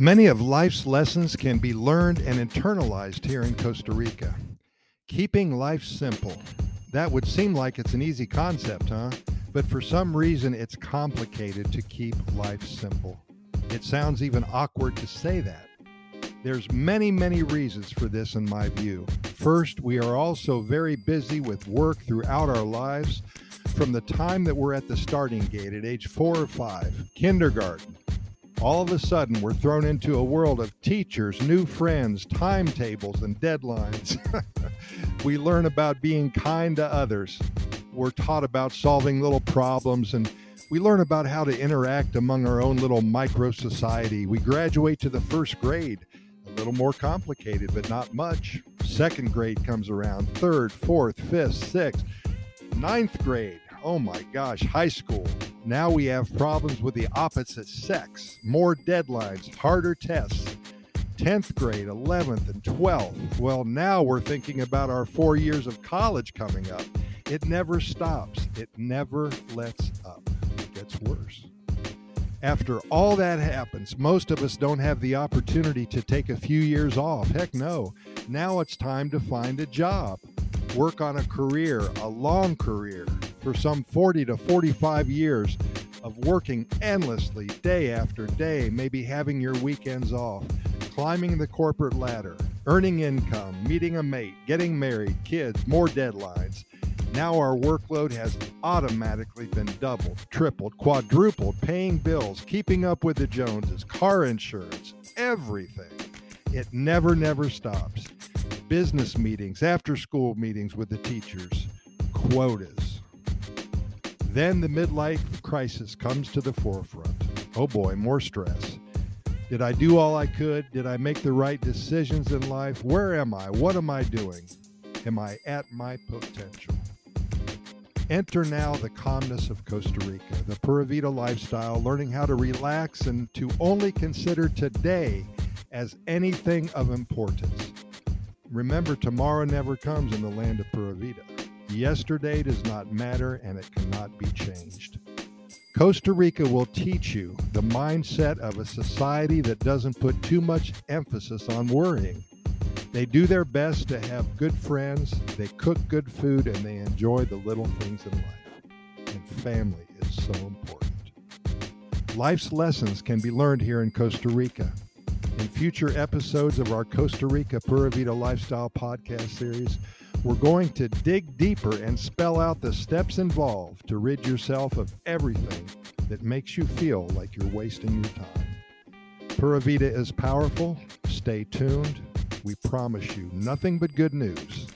Many of life's lessons can be learned and internalized here in Costa Rica. Keeping life simple. That would seem like it's an easy concept, huh? But for some reason, it's complicated to keep life simple. It sounds even awkward to say that. There's many, many reasons for this in my view. First, we are also very busy with work throughout our lives from the time that we're at the starting gate at age four or five, kindergarten, all of a sudden, we're thrown into a world of teachers, new friends, timetables, and deadlines. we learn about being kind to others. We're taught about solving little problems, and we learn about how to interact among our own little micro society. We graduate to the first grade, a little more complicated, but not much. Second grade comes around, third, fourth, fifth, sixth, ninth grade oh my gosh, high school. Now we have problems with the opposite sex, more deadlines, harder tests. 10th grade, 11th, and 12th. Well, now we're thinking about our four years of college coming up. It never stops, it never lets up. It gets worse. After all that happens, most of us don't have the opportunity to take a few years off. Heck no. Now it's time to find a job, work on a career, a long career, for some 40 to 45 years of working endlessly day after day, maybe having your weekends off, climbing the corporate ladder, earning income, meeting a mate, getting married, kids, more deadlines. Now our workload has automatically been doubled, tripled, quadrupled, paying bills, keeping up with the Joneses, car insurance, everything. It never, never stops. Business meetings, after school meetings with the teachers, quotas then the midlife crisis comes to the forefront. Oh boy, more stress. Did I do all I could? Did I make the right decisions in life? Where am I? What am I doing? Am I at my potential? Enter now the calmness of Costa Rica, the Pura Vida lifestyle, learning how to relax and to only consider today as anything of importance. Remember, tomorrow never comes in the land of Pura Vida. Yesterday does not matter and it cannot be changed. Costa Rica will teach you the mindset of a society that doesn't put too much emphasis on worrying. They do their best to have good friends, they cook good food, and they enjoy the little things in life. And family is so important. Life's lessons can be learned here in Costa Rica. In future episodes of our Costa Rica Pura Vida Lifestyle podcast series, we're going to dig deeper and spell out the steps involved to rid yourself of everything that makes you feel like you're wasting your time. Pura Vida is powerful. Stay tuned. We promise you nothing but good news.